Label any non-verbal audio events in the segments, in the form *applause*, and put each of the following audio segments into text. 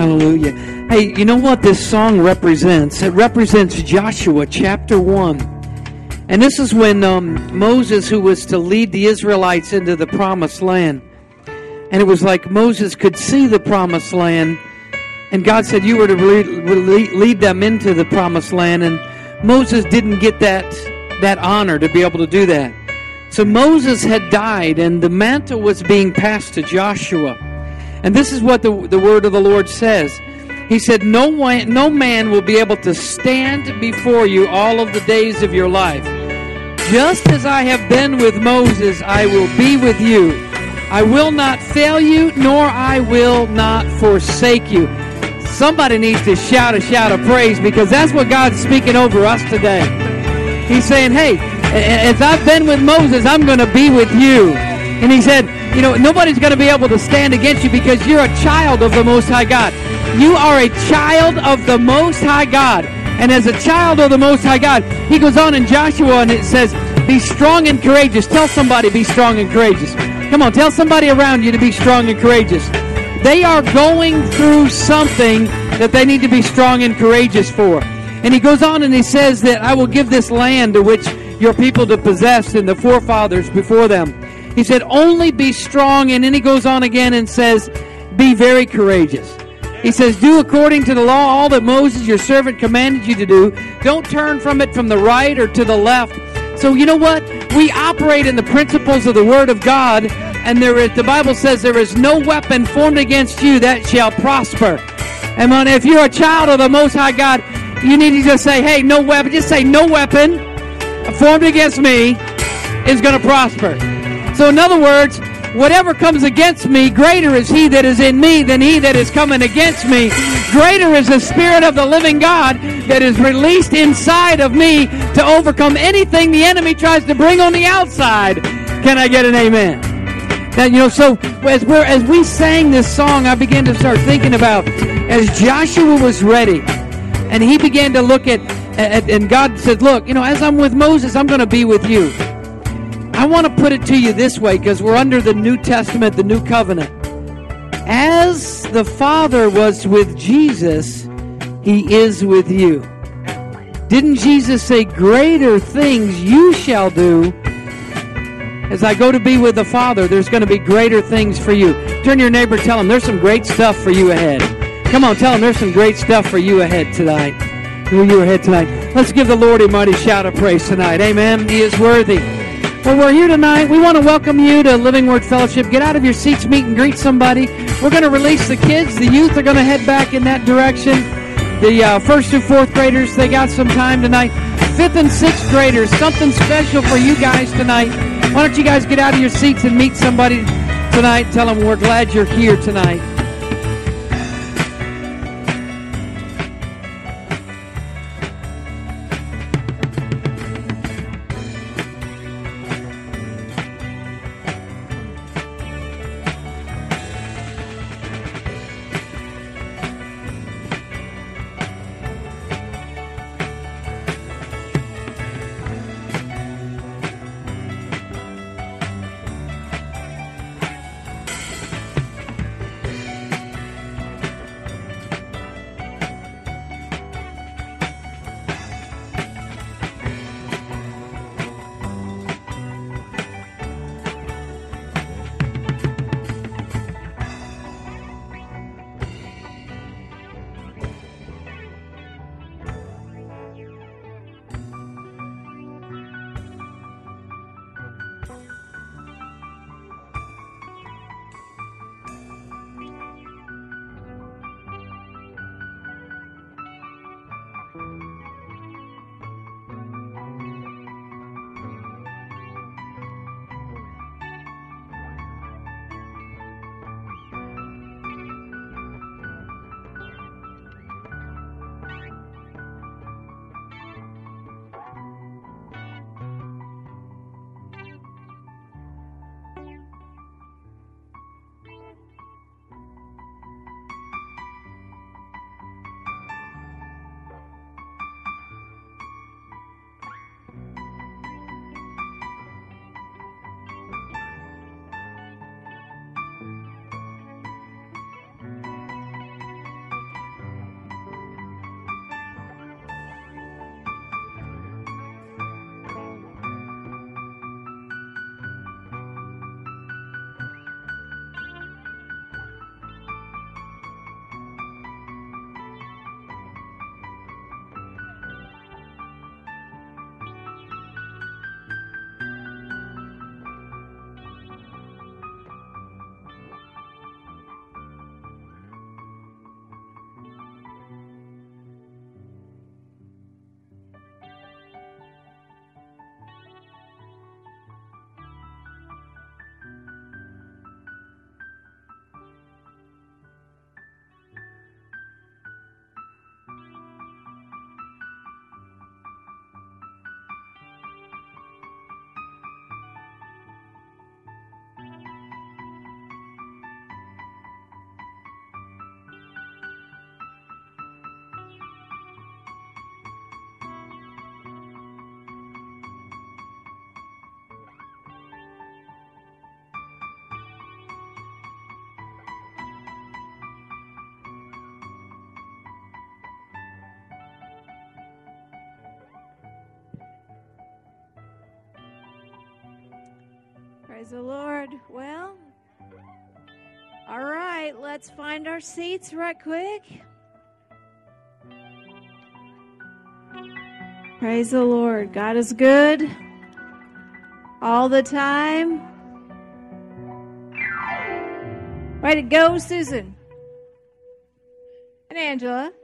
Hallelujah. Hey, you know what this song represents? It represents Joshua chapter 1. And this is when um, Moses, who was to lead the Israelites into the promised land, and it was like Moses could see the promised land, and God said, You were to lead them into the promised land. And Moses didn't get that, that honor to be able to do that. So Moses had died, and the mantle was being passed to Joshua. And this is what the, the word of the Lord says. He said, no, one, no man will be able to stand before you all of the days of your life. Just as I have been with Moses, I will be with you. I will not fail you, nor I will not forsake you. Somebody needs to shout a shout of praise because that's what God's speaking over us today. He's saying, hey, as I've been with Moses, I'm going to be with you. And he said, you know, nobody's going to be able to stand against you because you're a child of the Most High God. You are a child of the Most High God. And as a child of the Most High God, he goes on in Joshua and it says, be strong and courageous. Tell somebody, be strong and courageous. Come on, tell somebody around you to be strong and courageous. They are going through something that they need to be strong and courageous for. And he goes on and he says that I will give this land to which your people to possess and the forefathers before them. He said, only be strong. And then he goes on again and says, be very courageous. He says, do according to the law all that Moses, your servant, commanded you to do. Don't turn from it from the right or to the left. So you know what? We operate in the principles of the Word of God, and there is, the Bible says there is no weapon formed against you that shall prosper. And when, if you're a child of the Most High God, you need to just say, hey, no weapon. Just say, no weapon formed against me is going to prosper. So, in other words, whatever comes against me, greater is he that is in me than he that is coming against me. Greater is the Spirit of the living God that is released inside of me to overcome anything the enemy tries to bring on the outside. Can I get an amen? Now, you know, so as we as we sang this song, I began to start thinking about as Joshua was ready, and he began to look at and God said, Look, you know, as I'm with Moses, I'm going to be with you. I want to put it to you this way because we're under the New Testament, the New Covenant. As the Father was with Jesus, He is with you. Didn't Jesus say, Greater things you shall do? As I go to be with the Father, there's going to be greater things for you. Turn your neighbor, tell him there's some great stuff for you ahead. Come on, tell him there's some great stuff for you ahead tonight who you here tonight. Let's give the Lord a mighty shout of praise tonight. Amen. He is worthy. Well, we're here tonight. We want to welcome you to Living Word Fellowship. Get out of your seats, meet and greet somebody. We're going to release the kids. The youth are going to head back in that direction. The uh, first through fourth graders, they got some time tonight. Fifth and sixth graders, something special for you guys tonight. Why don't you guys get out of your seats and meet somebody tonight? Tell them we're glad you're here tonight. Praise the Lord. Well, all right, let's find our seats right quick. Praise the Lord. God is good all the time. Way to go, Susan. And Angela,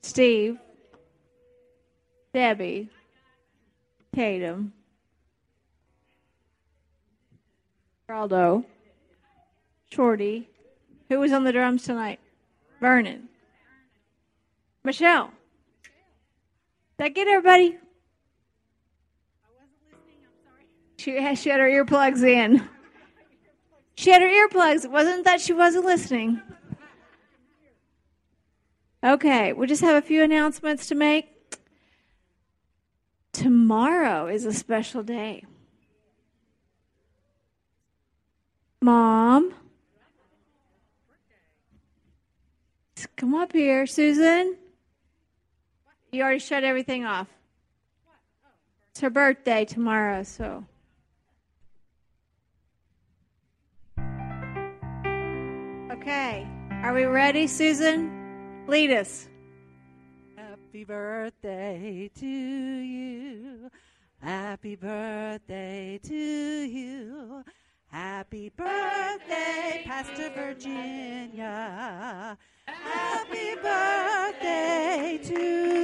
Steve, Debbie, Tatum, Geraldo, Shorty. Who was on the drums tonight? Vernon. Michelle. Did I get everybody? She had, she had her earplugs in. She had her earplugs. It wasn't that she wasn't listening. Okay, we just have a few announcements to make. Tomorrow is a special day. Mom, come up here, Susan. You already shut everything off. It's her birthday tomorrow, so. Okay. Are we ready, Susan? Lead us. Happy birthday to you. Happy birthday to you. Happy birthday, Pastor Virginia. Happy birthday to you.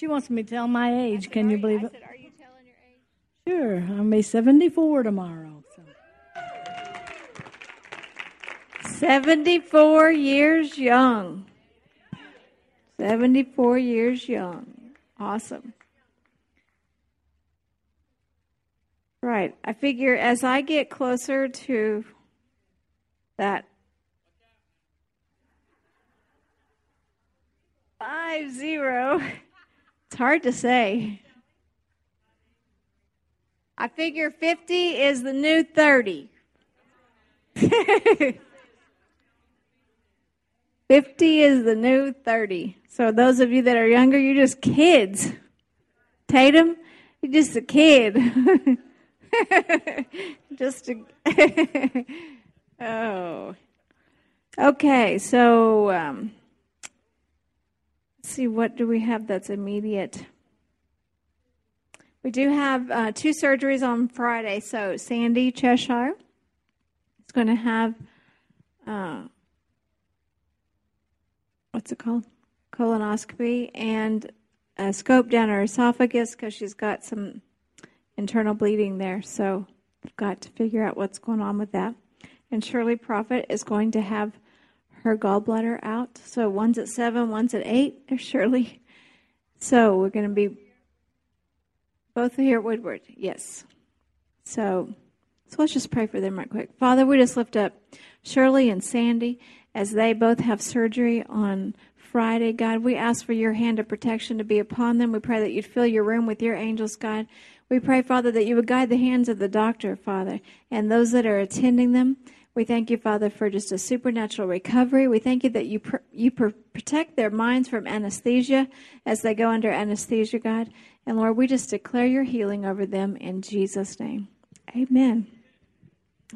She wants me to tell my age. Can you believe it? Are you telling your age? Sure. I'll be 74 tomorrow. So. 74 years young. 74 years young. Awesome. Right. I figure as I get closer to that five zero, it's hard to say. I figure 50 is the new 30. *laughs* 50 is the new 30. So those of you that are younger, you're just kids. Tatum, you're just a kid. *laughs* just a. *laughs* oh. Okay, so um, let's see, what do we have that's immediate? We do have uh, two surgeries on Friday. So Sandy Cheshire is going to have. Uh, what's it called? Colonoscopy and a scope down her esophagus because she's got some internal bleeding there. So we've got to figure out what's going on with that. And Shirley Prophet is going to have her gallbladder out. So one's at seven, one's at eight. There's *laughs* Shirley. So we're going to be both here at Woodward. Yes. So, so let's just pray for them right quick. Father, we just lift up Shirley and Sandy as they both have surgery on Friday. God, we ask for your hand of protection to be upon them. We pray that you'd fill your room with your angels, God. We pray, Father, that you would guide the hands of the doctor, Father, and those that are attending them. We thank you, Father, for just a supernatural recovery. We thank you that you pr- you pr- protect their minds from anesthesia as they go under anesthesia, God. And Lord, we just declare your healing over them in Jesus' name. Amen.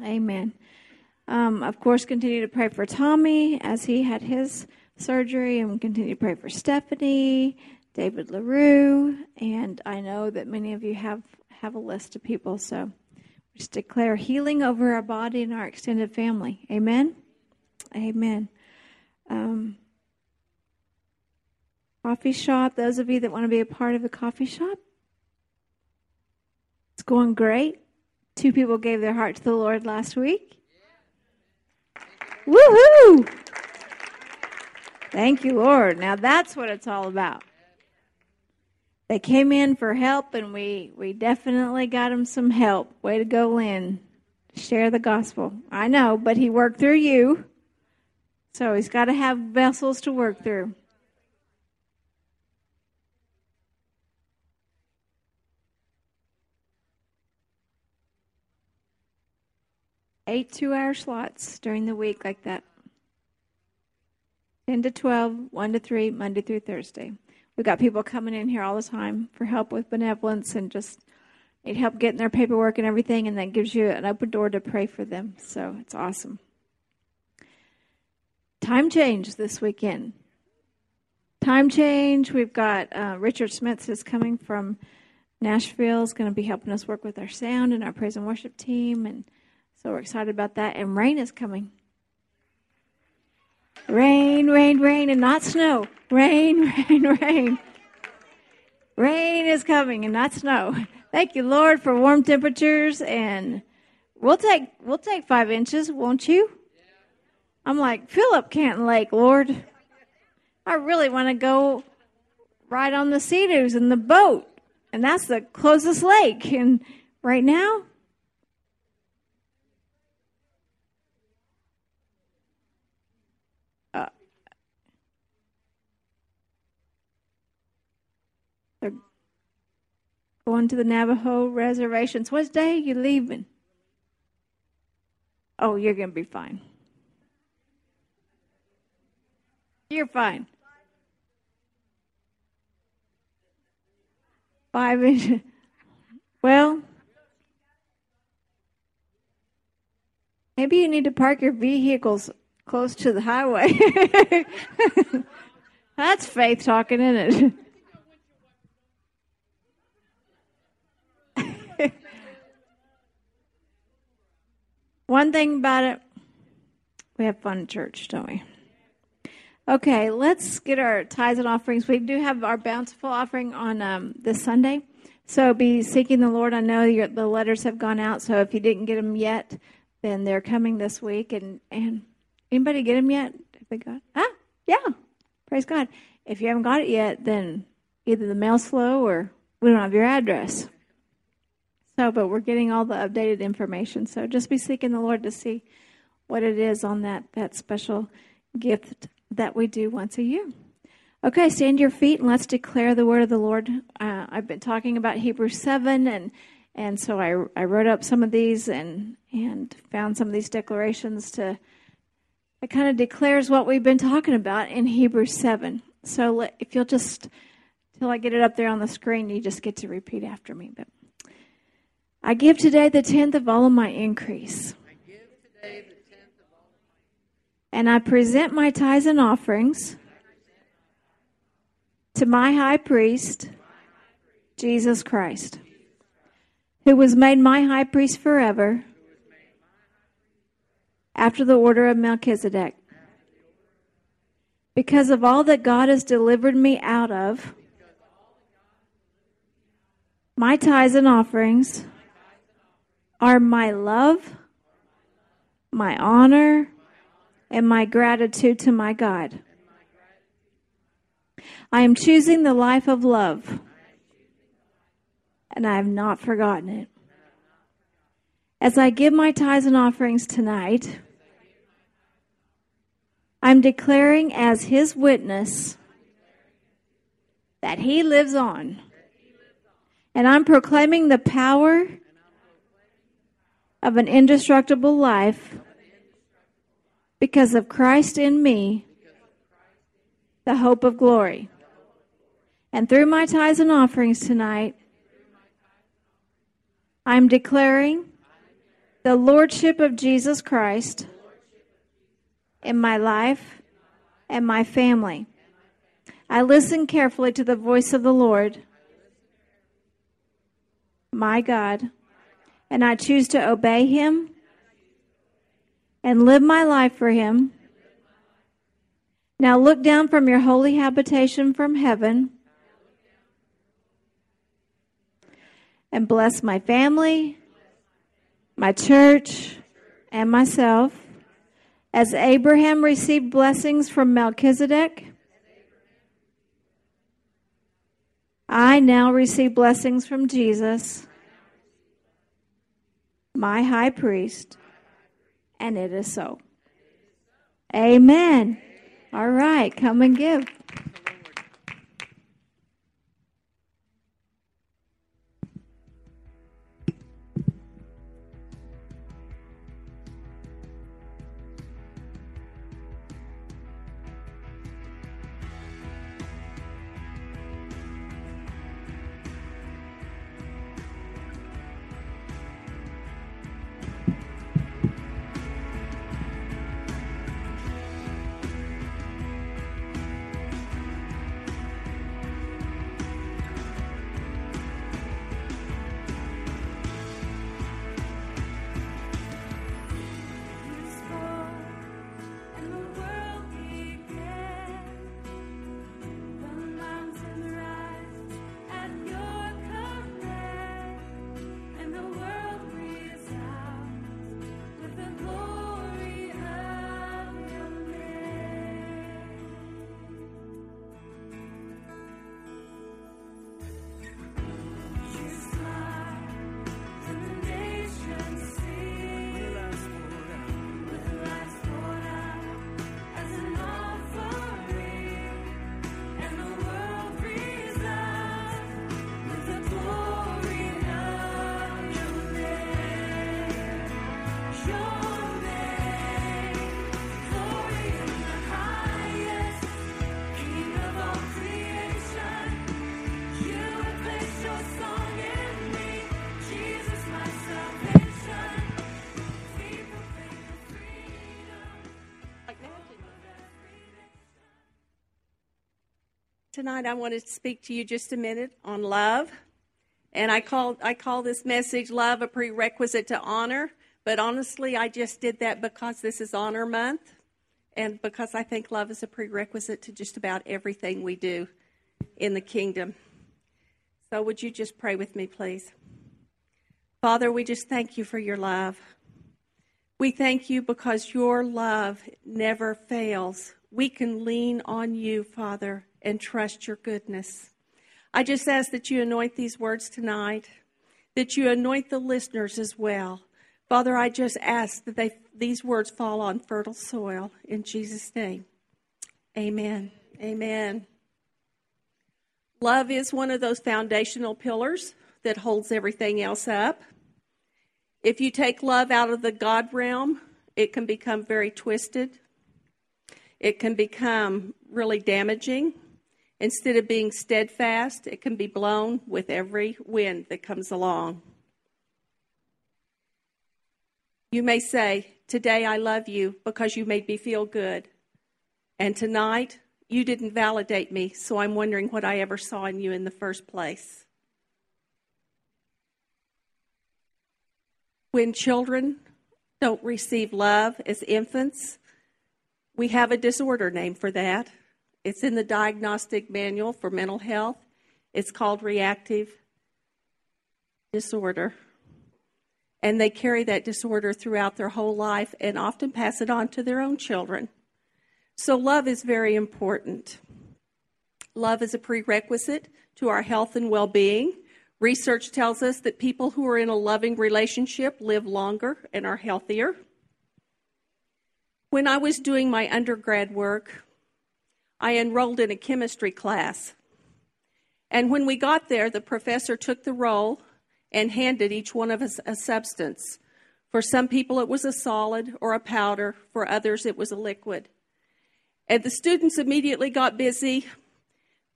Amen. Um, of course, continue to pray for Tommy as he had his surgery, and continue to pray for Stephanie, David LaRue, and I know that many of you have, have a list of people, so we just declare healing over our body and our extended family. Amen? Amen. Um, coffee shop, those of you that want to be a part of the coffee shop, it's going great. Two people gave their heart to the Lord last week. Woohoo! Thank you, Lord. Now that's what it's all about. They came in for help, and we, we definitely got them some help. Way to go, Lynn. Share the gospel. I know, but he worked through you. So he's got to have vessels to work through. Eight two hour slots during the week like that 10 to 12, 1 to 3, Monday through Thursday. We've got people coming in here all the time for help with benevolence and just need help getting their paperwork and everything, and that gives you an open door to pray for them. So it's awesome. Time change this weekend. Time change. We've got uh, Richard Smith is coming from Nashville. Is going to be helping us work with our sound and our praise and worship team, and so we're excited about that. And rain is coming. Rain, rain, rain, and not snow. Rain, *laughs* rain, rain. Rain is coming and not snow. Thank you, Lord, for warm temperatures and we'll take we'll take five inches, won't you? I'm like, up Canton Lake, Lord. I really want to go ride on the Sea-Doos in the boat. And that's the closest lake. And right now, going to the Navajo reservations. What day are you leaving? Oh, you're going to be fine. You're fine. Five *laughs* inches. Well, maybe you need to park your vehicles close to the highway. *laughs* That's faith talking, isn't it? *laughs* One thing about it, we have fun in church, don't we? Okay, let's get our tithes and offerings. We do have our bountiful offering on um, this Sunday. So be seeking the Lord. I know your, the letters have gone out, so if you didn't get them yet, then they're coming this week. And, and anybody get them yet? Have they got? Ah, yeah. Praise God. If you haven't got it yet, then either the mail's slow or we don't have your address. So, but we're getting all the updated information. So just be seeking the Lord to see what it is on that, that special gift that we do once a year. Okay, stand your feet and let's declare the word of the Lord. Uh, I've been talking about Hebrews 7 and and so I, I wrote up some of these and and found some of these declarations to it kind of declares what we've been talking about in Hebrews 7. So if you'll just till I get it up there on the screen, you just get to repeat after me. But I give today the tenth of all of my increase. And I present my tithes and offerings to my high priest, Jesus Christ, who was made my high priest forever after the order of Melchizedek. Because of all that God has delivered me out of, my tithes and offerings are my love, my honor, and my gratitude to my God. I am choosing the life of love, and I have not forgotten it. As I give my tithes and offerings tonight, I'm declaring as His witness that He lives on. And I'm proclaiming the power of an indestructible life because of Christ in me, the hope of glory. And through my tithes and offerings tonight, I'm declaring the Lordship of Jesus Christ in my life and my family. I listen carefully to the voice of the Lord, my God, and I choose to obey Him and live my life for Him. Now look down from your holy habitation from heaven and bless my family, my church, and myself. As Abraham received blessings from Melchizedek, I now receive blessings from Jesus, my high priest and it is so. Amen. All right, come and give. Tonight I want to speak to you just a minute on love. And I call I call this message love a prerequisite to honor, but honestly I just did that because this is honor month and because I think love is a prerequisite to just about everything we do in the kingdom. So would you just pray with me please? Father, we just thank you for your love. We thank you because your love never fails. We can lean on you, Father, and trust your goodness. I just ask that you anoint these words tonight, that you anoint the listeners as well. Father, I just ask that they, these words fall on fertile soil in Jesus' name. Amen. Amen. Love is one of those foundational pillars that holds everything else up. If you take love out of the God realm, it can become very twisted. It can become really damaging. Instead of being steadfast, it can be blown with every wind that comes along. You may say, Today I love you because you made me feel good. And tonight, you didn't validate me, so I'm wondering what I ever saw in you in the first place. When children don't receive love as infants, we have a disorder name for that. It's in the diagnostic manual for mental health. It's called reactive disorder. And they carry that disorder throughout their whole life and often pass it on to their own children. So, love is very important. Love is a prerequisite to our health and well being. Research tells us that people who are in a loving relationship live longer and are healthier. When I was doing my undergrad work, I enrolled in a chemistry class. And when we got there, the professor took the roll and handed each one of us a substance. For some people, it was a solid or a powder, for others, it was a liquid. And the students immediately got busy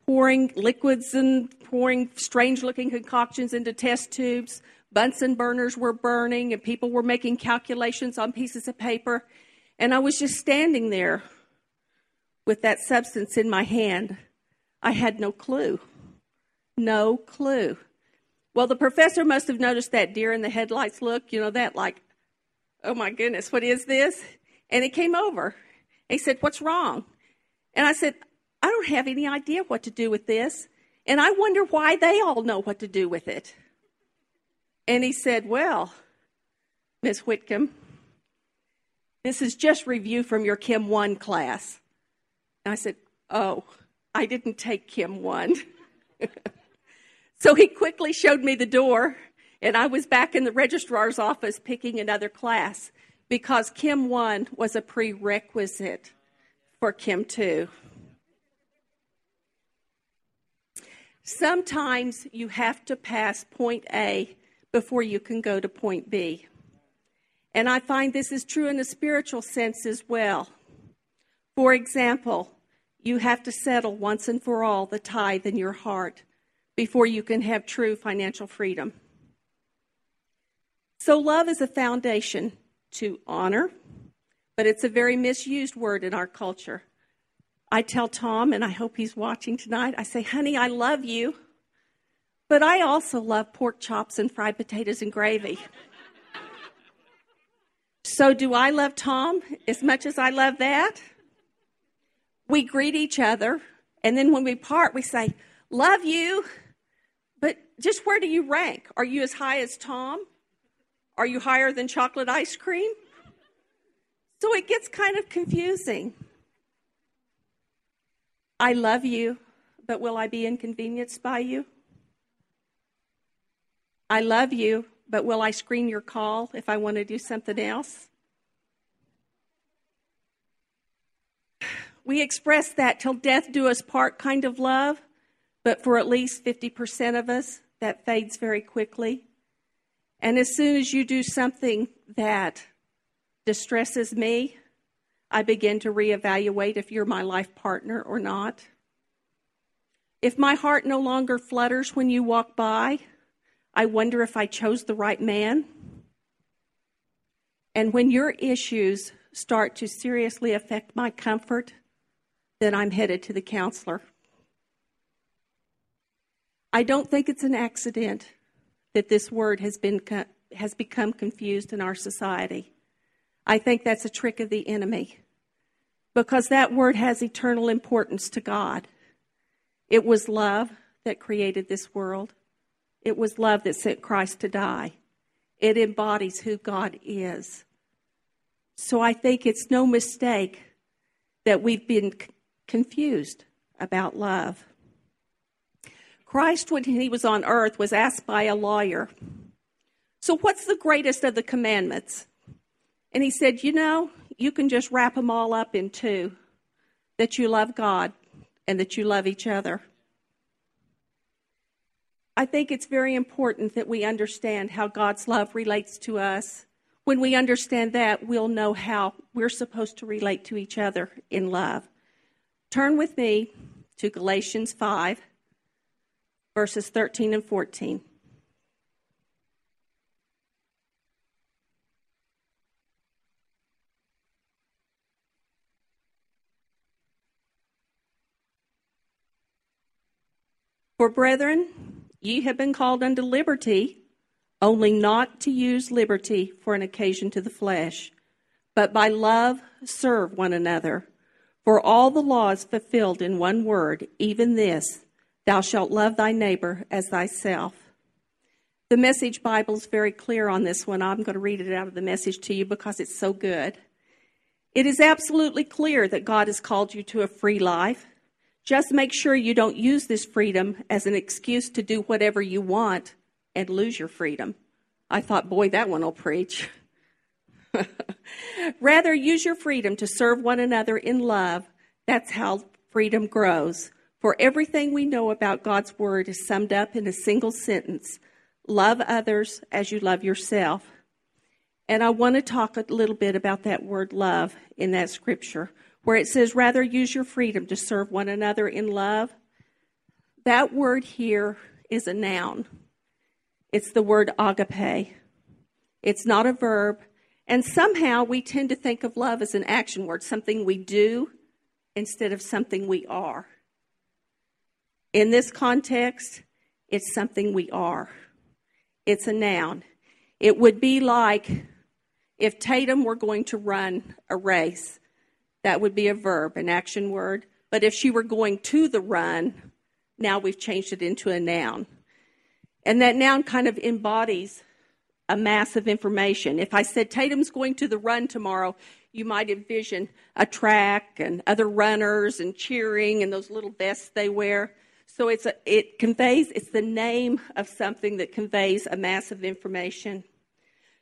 pouring liquids and pouring strange looking concoctions into test tubes. Bunsen burners were burning, and people were making calculations on pieces of paper. And I was just standing there with that substance in my hand, I had no clue. No clue. Well, the professor must have noticed that deer in the headlights look, you know, that like, oh my goodness, what is this? And he came over. He said, What's wrong? And I said, I don't have any idea what to do with this. And I wonder why they all know what to do with it. And he said, Well, Miss Whitcomb, this is just review from your Chem 1 class. And I said, Oh, I didn't take Chem 1. *laughs* so he quickly showed me the door, and I was back in the registrar's office picking another class because Chem 1 was a prerequisite for Chem 2. Sometimes you have to pass point A before you can go to point B. And I find this is true in a spiritual sense as well. For example, you have to settle once and for all the tithe in your heart before you can have true financial freedom. So, love is a foundation to honor, but it's a very misused word in our culture. I tell Tom, and I hope he's watching tonight, I say, honey, I love you, but I also love pork chops and fried potatoes and gravy. so, do I love Tom as much as I love that? We greet each other, and then when we part, we say, Love you. But just where do you rank? Are you as high as Tom? Are you higher than chocolate ice cream? So it gets kind of confusing. I love you, but will I be inconvenienced by you? I love you, but will I screen your call if I want to do something else? We express that till death do us part kind of love, but for at least 50% of us, that fades very quickly. And as soon as you do something that distresses me, I begin to reevaluate if you're my life partner or not. If my heart no longer flutters when you walk by, I wonder if I chose the right man. And when your issues start to seriously affect my comfort, then I'm headed to the counselor. I don't think it's an accident that this word has been has become confused in our society. I think that's a trick of the enemy because that word has eternal importance to God. It was love that created this world. It was love that sent Christ to die. It embodies who God is. So I think it's no mistake that we've been confused about love. Christ, when he was on earth, was asked by a lawyer, So, what's the greatest of the commandments? And he said, You know, you can just wrap them all up in two that you love God and that you love each other. I think it's very important that we understand how God's love relates to us. When we understand that, we'll know how we're supposed to relate to each other in love. Turn with me to Galatians 5 verses 13 and 14. For brethren, ye have been called unto liberty, only not to use liberty for an occasion to the flesh, but by love serve one another. For all the law is fulfilled in one word, even this Thou shalt love thy neighbor as thyself. The Message Bible is very clear on this one. I'm going to read it out of the message to you because it's so good. It is absolutely clear that God has called you to a free life. Just make sure you don't use this freedom as an excuse to do whatever you want and lose your freedom. I thought, boy, that one will preach. *laughs* *laughs* Rather, use your freedom to serve one another in love. That's how freedom grows. For everything we know about God's Word is summed up in a single sentence love others as you love yourself. And I want to talk a little bit about that word love in that scripture, where it says, rather use your freedom to serve one another in love. That word here is a noun, it's the word agape. It's not a verb. And somehow we tend to think of love as an action word, something we do instead of something we are. In this context, it's something we are. It's a noun. It would be like if Tatum were going to run a race, that would be a verb, an action word. But if she were going to the run, now we've changed it into a noun. And that noun kind of embodies a mass of information. If I said Tatum's going to the run tomorrow, you might envision a track and other runners and cheering and those little vests they wear. So it's a, it conveys, it's the name of something that conveys a mass of information.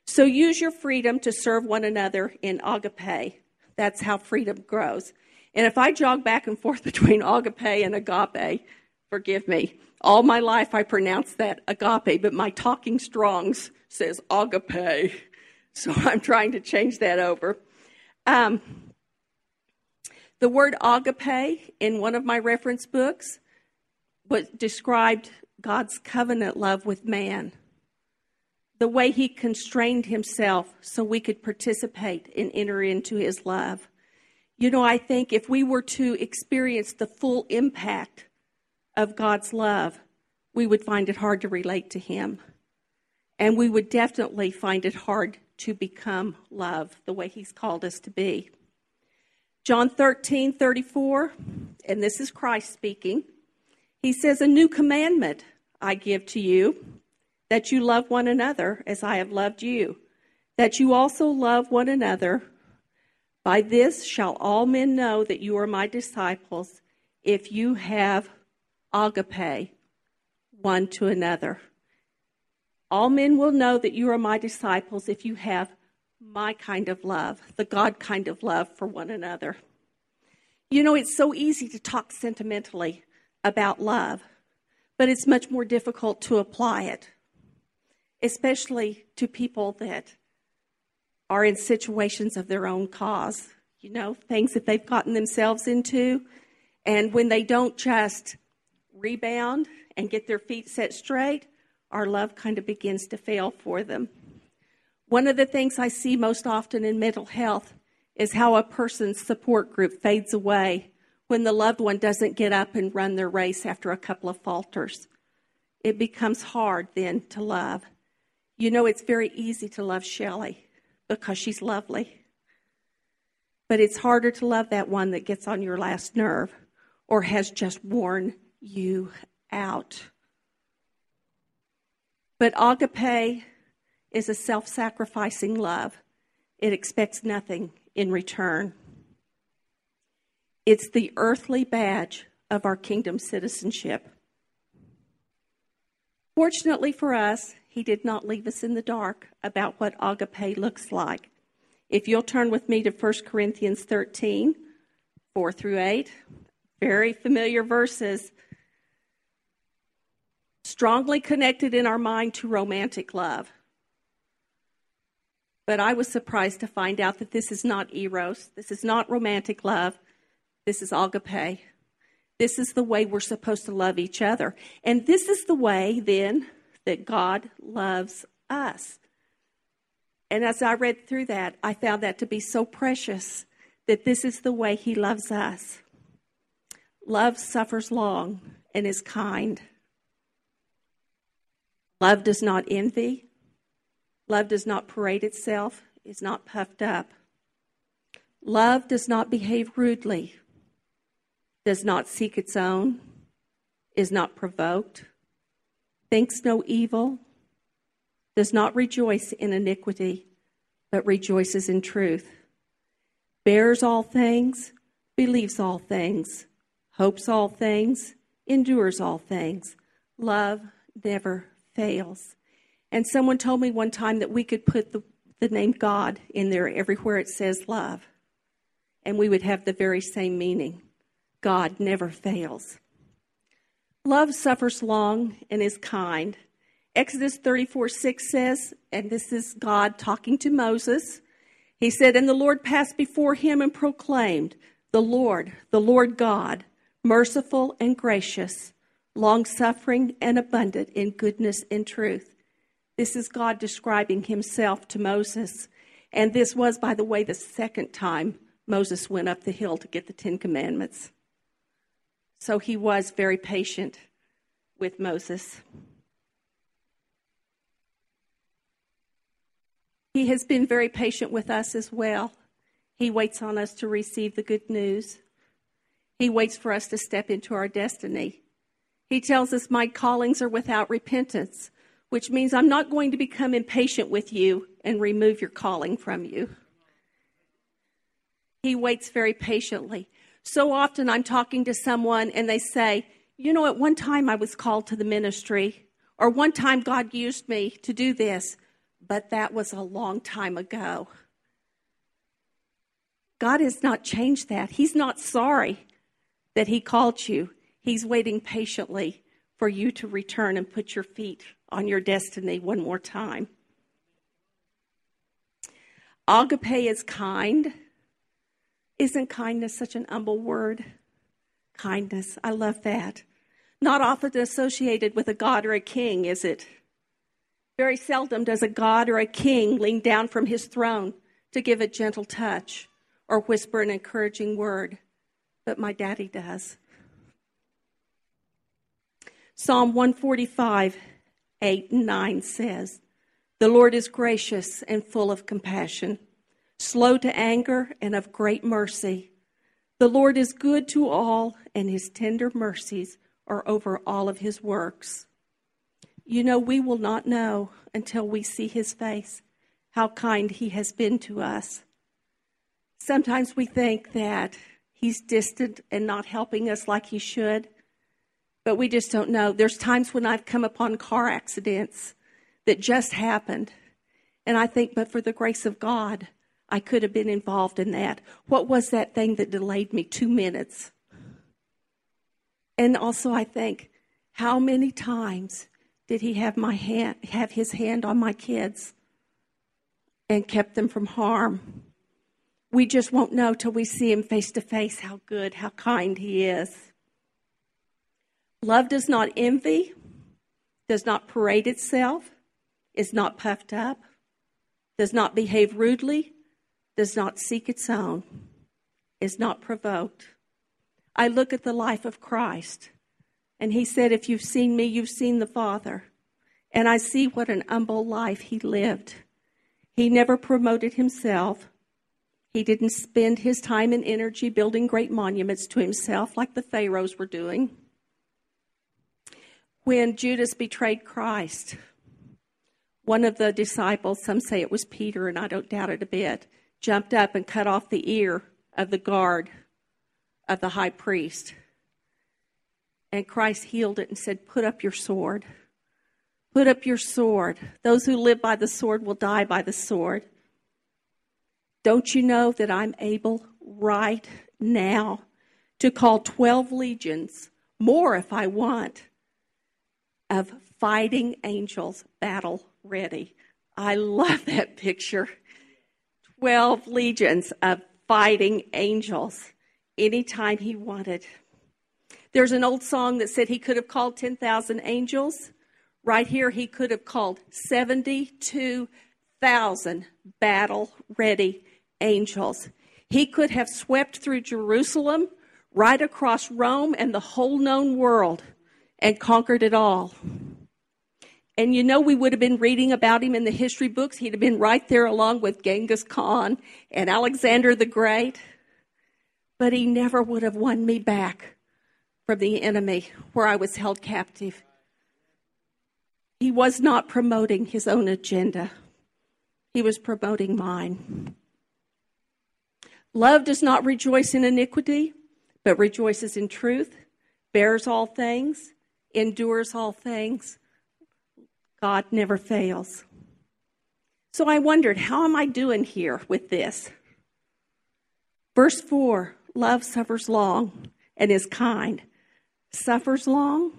So use your freedom to serve one another in agape. That's how freedom grows. And if I jog back and forth *laughs* between agape and agape, forgive me. All my life I pronounced that agape, but my talking Strong's says agape. So *laughs* I'm trying to change that over. Um, the word agape in one of my reference books what described God's covenant love with man, the way he constrained himself so we could participate and enter into his love. You know, I think if we were to experience the full impact of God's love, we would find it hard to relate to him. And we would definitely find it hard to become love the way he's called us to be. John 13, 34, and this is Christ speaking. He says, A new commandment I give to you, that you love one another as I have loved you, that you also love one another. By this shall all men know that you are my disciples, if you have agape one to another. All men will know that you are my disciples if you have my kind of love, the God kind of love for one another. You know, it's so easy to talk sentimentally about love, but it's much more difficult to apply it, especially to people that are in situations of their own cause, you know, things that they've gotten themselves into. And when they don't just rebound and get their feet set straight, our love kind of begins to fail for them. One of the things I see most often in mental health is how a person's support group fades away when the loved one doesn't get up and run their race after a couple of falters. it becomes hard then to love. You know, it's very easy to love Shelley because she's lovely. But it's harder to love that one that gets on your last nerve or has just worn you out. But agape is a self sacrificing love, it expects nothing in return. It's the earthly badge of our kingdom citizenship. Fortunately for us, he did not leave us in the dark about what agape looks like. If you'll turn with me to 1 Corinthians 13, 4 through 8, very familiar verses, strongly connected in our mind to romantic love. But I was surprised to find out that this is not eros, this is not romantic love, this is agape. This is the way we're supposed to love each other. And this is the way, then, that God loves us. And as I read through that, I found that to be so precious that this is the way He loves us. Love suffers long and is kind. Love does not envy. Love does not parade itself, is not puffed up. Love does not behave rudely, does not seek its own, is not provoked, thinks no evil, does not rejoice in iniquity, but rejoices in truth, bears all things, believes all things, hopes all things, endures all things. Love never fails. And someone told me one time that we could put the, the name God in there everywhere it says love, and we would have the very same meaning. God never fails. Love suffers long and is kind. Exodus 34 6 says, and this is God talking to Moses. He said, And the Lord passed before him and proclaimed, The Lord, the Lord God, merciful and gracious, long suffering and abundant in goodness and truth. This is God describing himself to Moses. And this was, by the way, the second time Moses went up the hill to get the Ten Commandments. So he was very patient with Moses. He has been very patient with us as well. He waits on us to receive the good news. He waits for us to step into our destiny. He tells us, My callings are without repentance, which means I'm not going to become impatient with you and remove your calling from you. He waits very patiently. So often I'm talking to someone and they say, You know, at one time I was called to the ministry, or one time God used me to do this but that was a long time ago. God has not changed that. He's not sorry that He called you. He's waiting patiently for you to return and put your feet on your destiny one more time. Agape is kind. Isn't kindness such an humble word? Kindness. I love that. Not often associated with a god or a king, is it? Very seldom does a god or a king lean down from his throne to give a gentle touch or whisper an encouraging word, but my daddy does. Psalm 145, 8 and 9 says, The Lord is gracious and full of compassion, slow to anger and of great mercy. The Lord is good to all, and his tender mercies are over all of his works. You know, we will not know until we see his face how kind he has been to us. Sometimes we think that he's distant and not helping us like he should, but we just don't know. There's times when I've come upon car accidents that just happened, and I think, but for the grace of God, I could have been involved in that. What was that thing that delayed me two minutes? And also, I think, how many times did he have my hand have his hand on my kids and kept them from harm we just won't know till we see him face to face how good how kind he is love does not envy does not parade itself is not puffed up does not behave rudely does not seek its own is not provoked i look at the life of christ And he said, If you've seen me, you've seen the Father. And I see what an humble life he lived. He never promoted himself. He didn't spend his time and energy building great monuments to himself like the Pharaohs were doing. When Judas betrayed Christ, one of the disciples, some say it was Peter, and I don't doubt it a bit, jumped up and cut off the ear of the guard of the high priest. And Christ healed it and said, Put up your sword. Put up your sword. Those who live by the sword will die by the sword. Don't you know that I'm able right now to call 12 legions, more if I want, of fighting angels battle ready? I love that picture. 12 legions of fighting angels anytime he wanted. There's an old song that said he could have called 10,000 angels. Right here, he could have called 72,000 battle ready angels. He could have swept through Jerusalem, right across Rome and the whole known world, and conquered it all. And you know, we would have been reading about him in the history books. He'd have been right there along with Genghis Khan and Alexander the Great. But he never would have won me back from the enemy where I was held captive. He was not promoting his own agenda, he was promoting mine. Love does not rejoice in iniquity, but rejoices in truth, bears all things, endures all things. God never fails. So I wondered, how am I doing here with this? Verse 4 Love suffers long and is kind suffers long.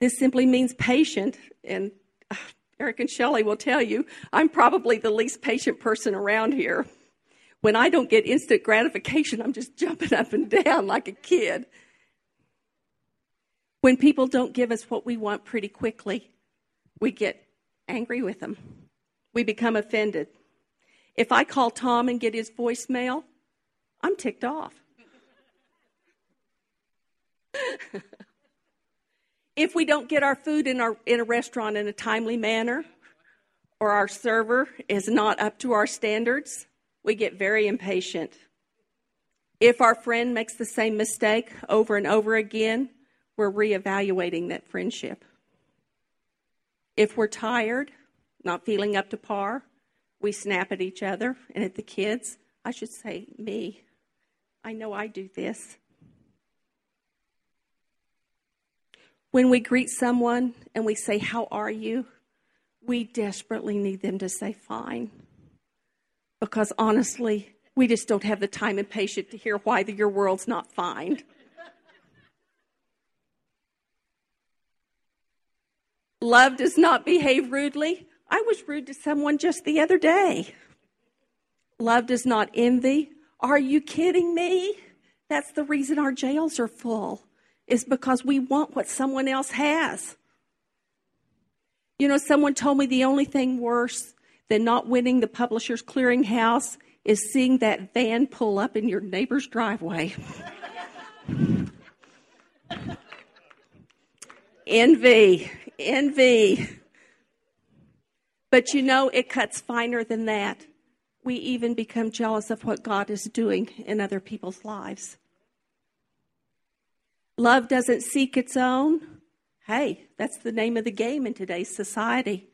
This simply means patient. And uh, Eric and Shelley will tell you, I'm probably the least patient person around here. When I don't get instant gratification, I'm just jumping up and *laughs* down like a kid. When people don't give us what we want pretty quickly, we get angry with them. We become offended. If I call Tom and get his voicemail, I'm ticked off. *laughs* if we don't get our food in, our, in a restaurant in a timely manner, or our server is not up to our standards, we get very impatient. If our friend makes the same mistake over and over again, we're reevaluating that friendship. If we're tired, not feeling up to par, we snap at each other and at the kids. I should say, me. I know I do this. When we greet someone and we say, How are you? we desperately need them to say, Fine. Because honestly, we just don't have the time and patience to hear why your world's not fine. Love does not behave rudely. I was rude to someone just the other day. Love does not envy. Are you kidding me? That's the reason our jails are full is because we want what someone else has. You know, someone told me the only thing worse than not winning the Publishers Clearinghouse is seeing that van pull up in your neighbor's driveway. *laughs* envy, envy. But you know, it cuts finer than that. We even become jealous of what God is doing in other people's lives. Love doesn't seek its own. Hey, that's the name of the game in today's society.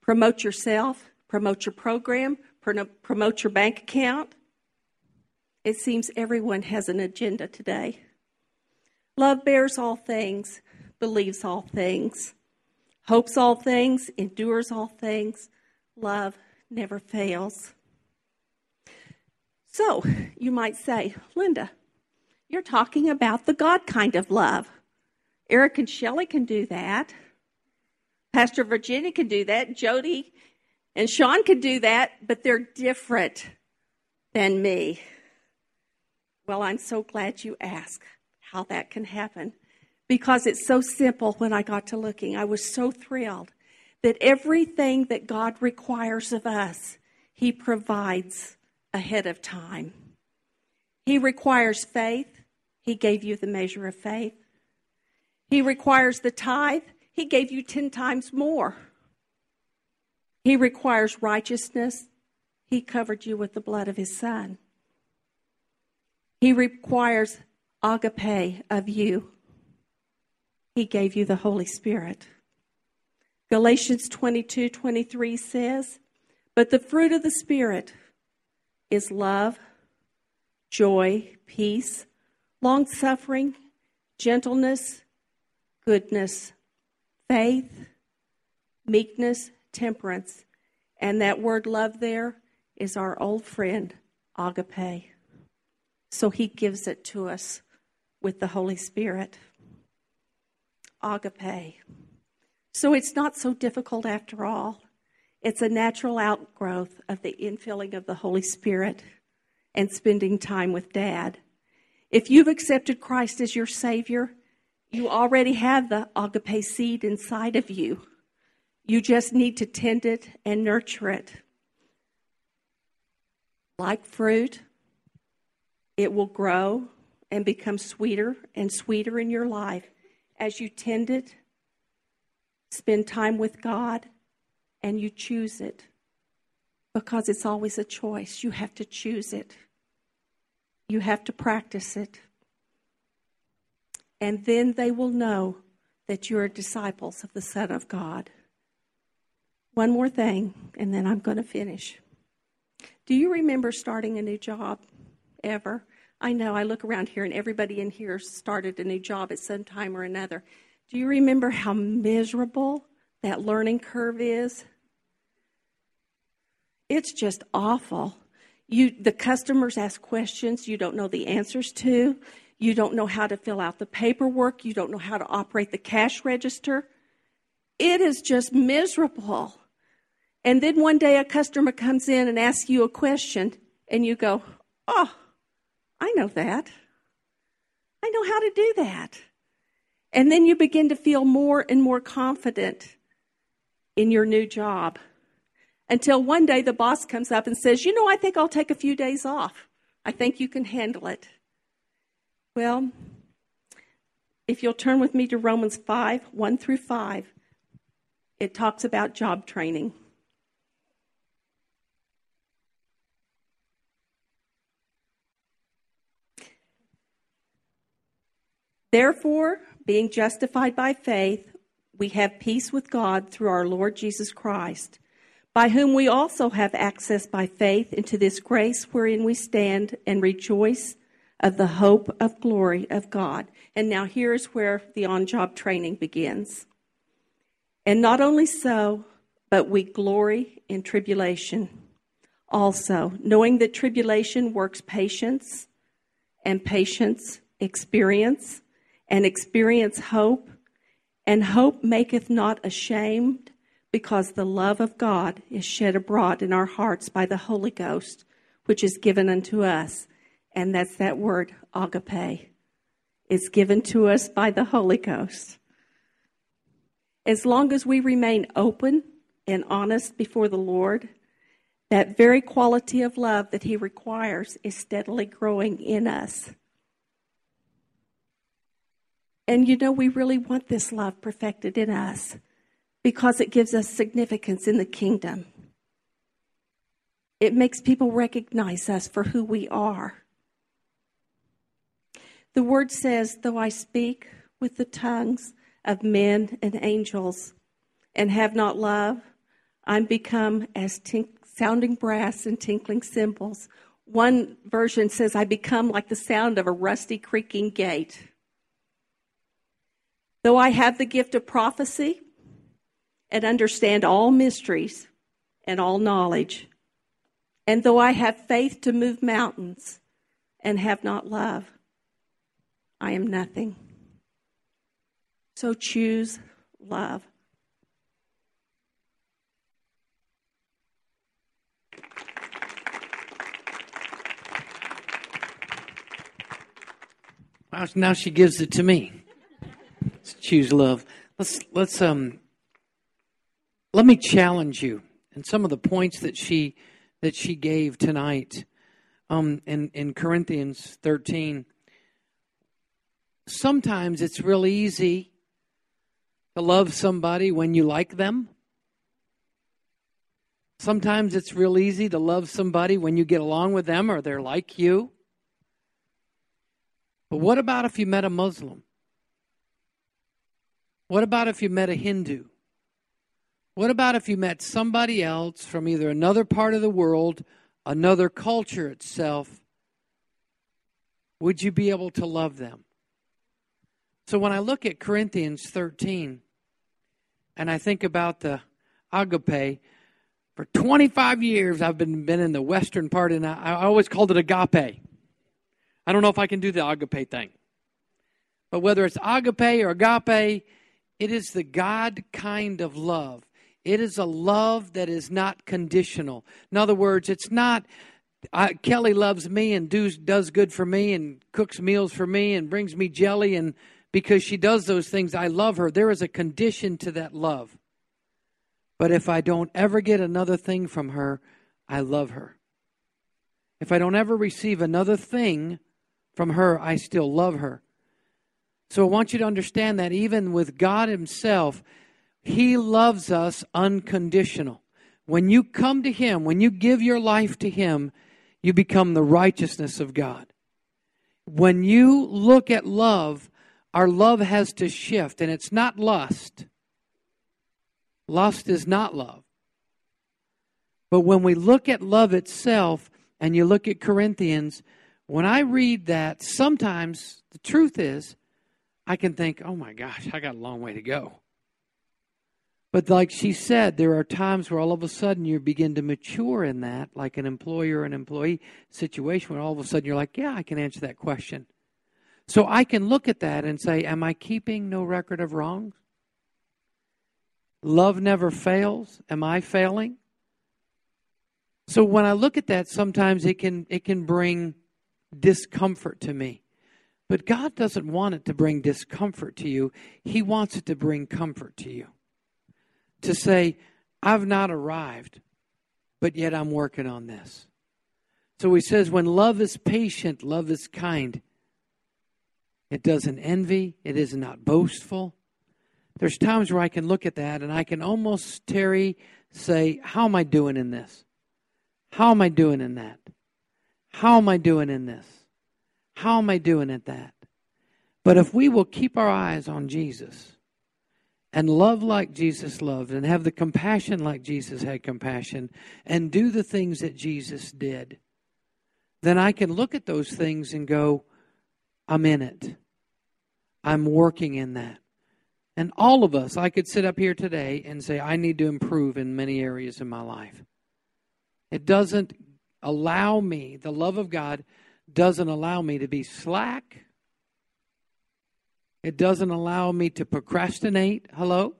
Promote yourself, promote your program, promote your bank account. It seems everyone has an agenda today. Love bears all things, believes all things, hopes all things, endures all things. Love never fails. So, you might say, Linda, you're talking about the God kind of love. Eric and Shelley can do that. Pastor Virginia can do that. Jody and Sean can do that, but they're different than me. Well, I'm so glad you asked how that can happen because it's so simple when I got to looking. I was so thrilled that everything that God requires of us, He provides ahead of time. He requires faith, he gave you the measure of faith. He requires the tithe. He gave you 10 times more. He requires righteousness. He covered you with the blood of his son. He requires agape of you. He gave you the Holy Spirit. Galatians 22 23 says, But the fruit of the Spirit is love, joy, peace, long suffering, gentleness, goodness, faith, meekness, temperance. And that word love there is our old friend, agape. So he gives it to us with the Holy Spirit. Agape. So it's not so difficult after all. It's a natural outgrowth of the infilling of the Holy Spirit and spending time with Dad. If you've accepted Christ as your Savior, you already have the agape seed inside of you. You just need to tend it and nurture it. Like fruit, it will grow and become sweeter and sweeter in your life as you tend it, spend time with God, and you choose it. Because it's always a choice. You have to choose it, you have to practice it. And then they will know that you are disciples of the Son of God. One more thing, and then I'm going to finish. Do you remember starting a new job ever? I know I look around here and everybody in here started a new job at some time or another. Do you remember how miserable that learning curve is? It's just awful. You the customers ask questions you don't know the answers to. You don't know how to fill out the paperwork, you don't know how to operate the cash register. It is just miserable. And then one day a customer comes in and asks you a question, and you go, Oh, I know that. I know how to do that. And then you begin to feel more and more confident in your new job until one day the boss comes up and says, You know, I think I'll take a few days off. I think you can handle it. Well, if you'll turn with me to Romans 5 1 through 5, it talks about job training. Therefore, being justified by faith, we have peace with God through our Lord Jesus Christ, by whom we also have access by faith into this grace wherein we stand and rejoice of the hope of glory of God. And now here's where the on job training begins. And not only so, but we glory in tribulation also, knowing that tribulation works patience, and patience, experience and experience hope. And hope maketh not ashamed, because the love of God is shed abroad in our hearts by the Holy Ghost, which is given unto us. And that's that word, agape. It's given to us by the Holy Ghost. As long as we remain open and honest before the Lord, that very quality of love that He requires is steadily growing in us. And you know, we really want this love perfected in us because it gives us significance in the kingdom. It makes people recognize us for who we are. The word says, Though I speak with the tongues of men and angels and have not love, I'm become as tink- sounding brass and tinkling cymbals. One version says, I become like the sound of a rusty creaking gate. Though I have the gift of prophecy and understand all mysteries and all knowledge, and though I have faith to move mountains and have not love, I am nothing. So choose love. Now she gives it to me choose love. Let's let's um let me challenge you and some of the points that she that she gave tonight um in in Corinthians 13 sometimes it's real easy to love somebody when you like them. Sometimes it's real easy to love somebody when you get along with them or they're like you. But what about if you met a Muslim? What about if you met a Hindu? What about if you met somebody else from either another part of the world, another culture itself? Would you be able to love them? So when I look at Corinthians 13 and I think about the agape, for 25 years I've been, been in the western part and I, I always called it agape. I don't know if I can do the agape thing. But whether it's agape or agape, it is the God kind of love. It is a love that is not conditional. In other words, it's not I, Kelly loves me and does, does good for me and cooks meals for me and brings me jelly and because she does those things, I love her. There is a condition to that love. But if I don't ever get another thing from her, I love her. If I don't ever receive another thing from her, I still love her. So I want you to understand that even with God Himself, He loves us unconditional. When you come to Him, when you give your life to Him, you become the righteousness of God. When you look at love, our love has to shift, and it's not lust. Lust is not love. But when we look at love itself, and you look at Corinthians, when I read that, sometimes the truth is, I can think, oh my gosh, I got a long way to go. But like she said, there are times where all of a sudden you begin to mature in that, like an employer and employee situation, where all of a sudden you're like, yeah, I can answer that question. So I can look at that and say, am I keeping no record of wrongs? Love never fails. Am I failing? So when I look at that, sometimes it can it can bring discomfort to me. But God doesn't want it to bring discomfort to you. He wants it to bring comfort to you. To say, I've not arrived, but yet I'm working on this. So he says, when love is patient, love is kind. It doesn't envy, it is not boastful. There's times where I can look at that and I can almost, Terry, say, How am I doing in this? How am I doing in that? How am I doing in this? How am I doing at that? But if we will keep our eyes on Jesus and love like Jesus loved and have the compassion like Jesus had compassion and do the things that Jesus did, then I can look at those things and go, I'm in it. I'm working in that. And all of us, I could sit up here today and say, I need to improve in many areas in my life. It doesn't allow me, the love of God doesn't allow me to be slack. It doesn't allow me to procrastinate. Hello?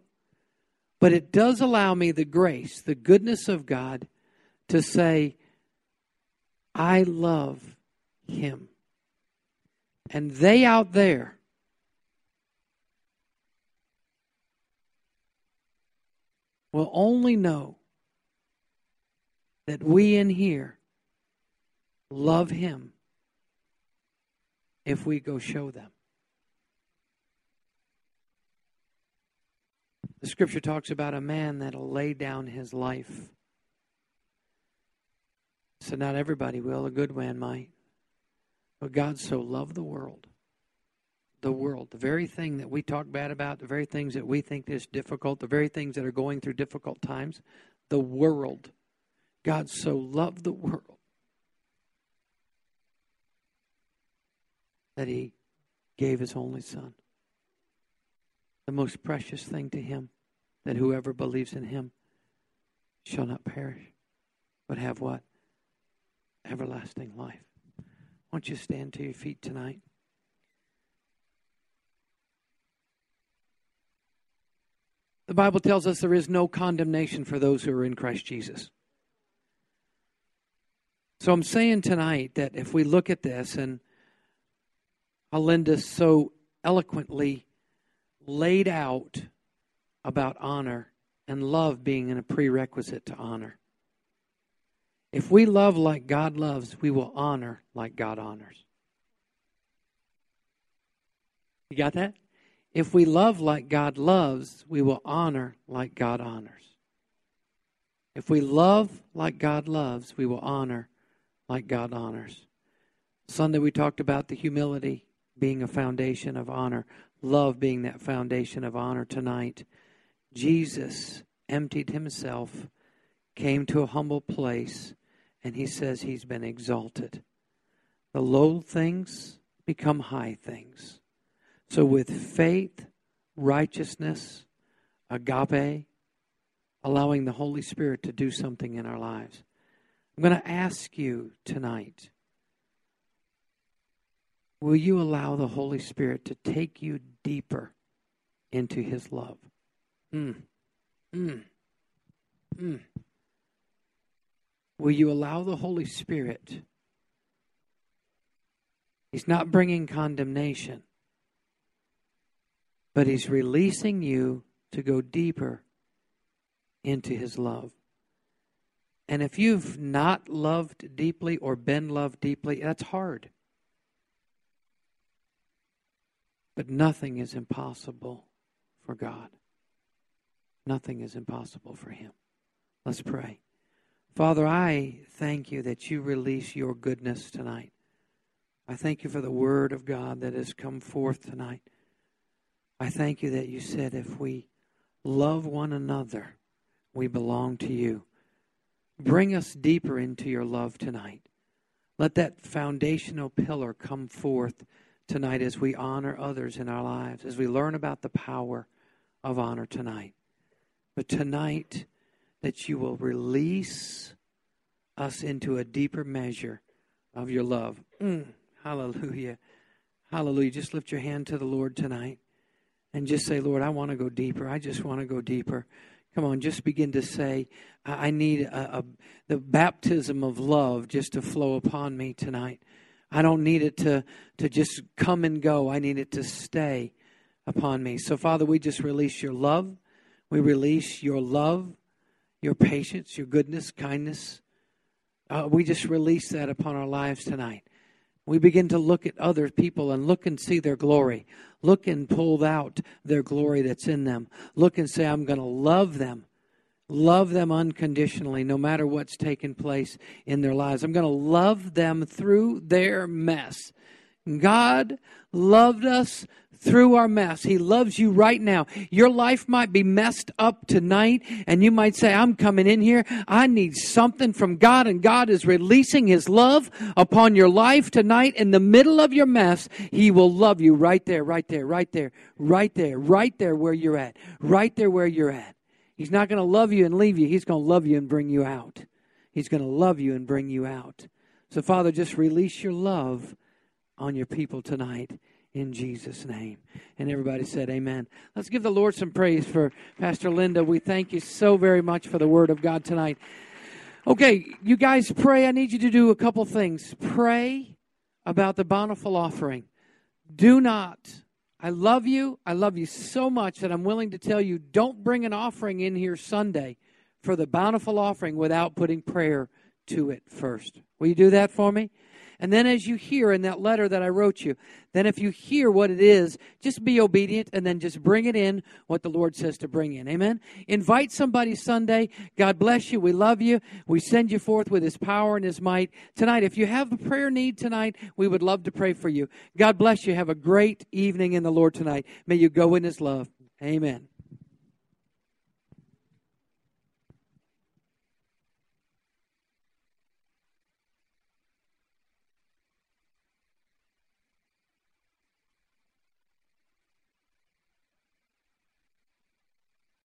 But it does allow me the grace, the goodness of God to say, I love Him. And they out there, will only know that we in here love Him if we go show them. The scripture talks about a man that'll lay down his life. So, not everybody will, a good man might. But God so loved the world. The world, the very thing that we talk bad about, the very things that we think is difficult, the very things that are going through difficult times, the world. God so loved the world that he gave his only son. The most precious thing to him, that whoever believes in him shall not perish, but have what? Everlasting life. Won't you stand to your feet tonight? The Bible tells us there is no condemnation for those who are in Christ Jesus. So I'm saying tonight that if we look at this and Alinda so eloquently laid out about honor and love being a prerequisite to honor. If we love like God loves, we will honor like God honors. You got that? If we love like God loves, we will honor like God honors. If we love like God loves, we will honor like God honors. Sunday we talked about the humility being a foundation of honor, love being that foundation of honor tonight. Jesus emptied himself, came to a humble place, and he says he's been exalted. The low things become high things. So with faith, righteousness, agape, allowing the Holy Spirit to do something in our lives. I'm going to ask you tonight will you allow the Holy Spirit to take you deeper into His love? Mm. Mm. Mm. Will you allow the Holy Spirit? He's not bringing condemnation, but He's releasing you to go deeper into his love. And if you've not loved deeply or been loved deeply, that's hard. But nothing is impossible for God. Nothing is impossible for Him. Let's pray. Father, I thank you that you release your goodness tonight. I thank you for the word of God that has come forth tonight. I thank you that you said if we love one another, we belong to you. Bring us deeper into your love tonight. Let that foundational pillar come forth tonight as we honor others in our lives, as we learn about the power of honor tonight. But tonight, that you will release us into a deeper measure of your love. Mm, hallelujah. Hallelujah. Just lift your hand to the Lord tonight and just say, Lord, I want to go deeper. I just want to go deeper. Come on, just begin to say, I need a, a, the baptism of love just to flow upon me tonight. I don't need it to, to just come and go. I need it to stay upon me. So, Father, we just release your love. We release your love, your patience, your goodness, kindness. Uh, we just release that upon our lives tonight. We begin to look at other people and look and see their glory. Look and pull out their glory that's in them. Look and say, I'm going to love them. Love them unconditionally, no matter what's taken place in their lives. I'm going to love them through their mess. God loved us through our mess. He loves you right now. Your life might be messed up tonight, and you might say, I'm coming in here. I need something from God, and God is releasing His love upon your life tonight. In the middle of your mess, He will love you right there, right there, right there, right there, right there where you're at, right there where you're at. He's not going to love you and leave you, He's going to love you and bring you out. He's going to love you and bring you out. So, Father, just release your love on your people tonight in Jesus' name. And everybody said, Amen. Let's give the Lord some praise for Pastor Linda. We thank you so very much for the word of God tonight. Okay, you guys pray. I need you to do a couple things. Pray about the bountiful offering. Do not. I love you. I love you so much that I'm willing to tell you don't bring an offering in here Sunday for the bountiful offering without putting prayer to it first. Will you do that for me? And then as you hear in that letter that I wrote you, then if you hear what it is, just be obedient and then just bring it in what the Lord says to bring in. Amen. Invite somebody Sunday. God bless you. We love you. We send you forth with his power and his might. Tonight, if you have a prayer need tonight, we would love to pray for you. God bless you. Have a great evening in the Lord tonight. May you go in his love. Amen.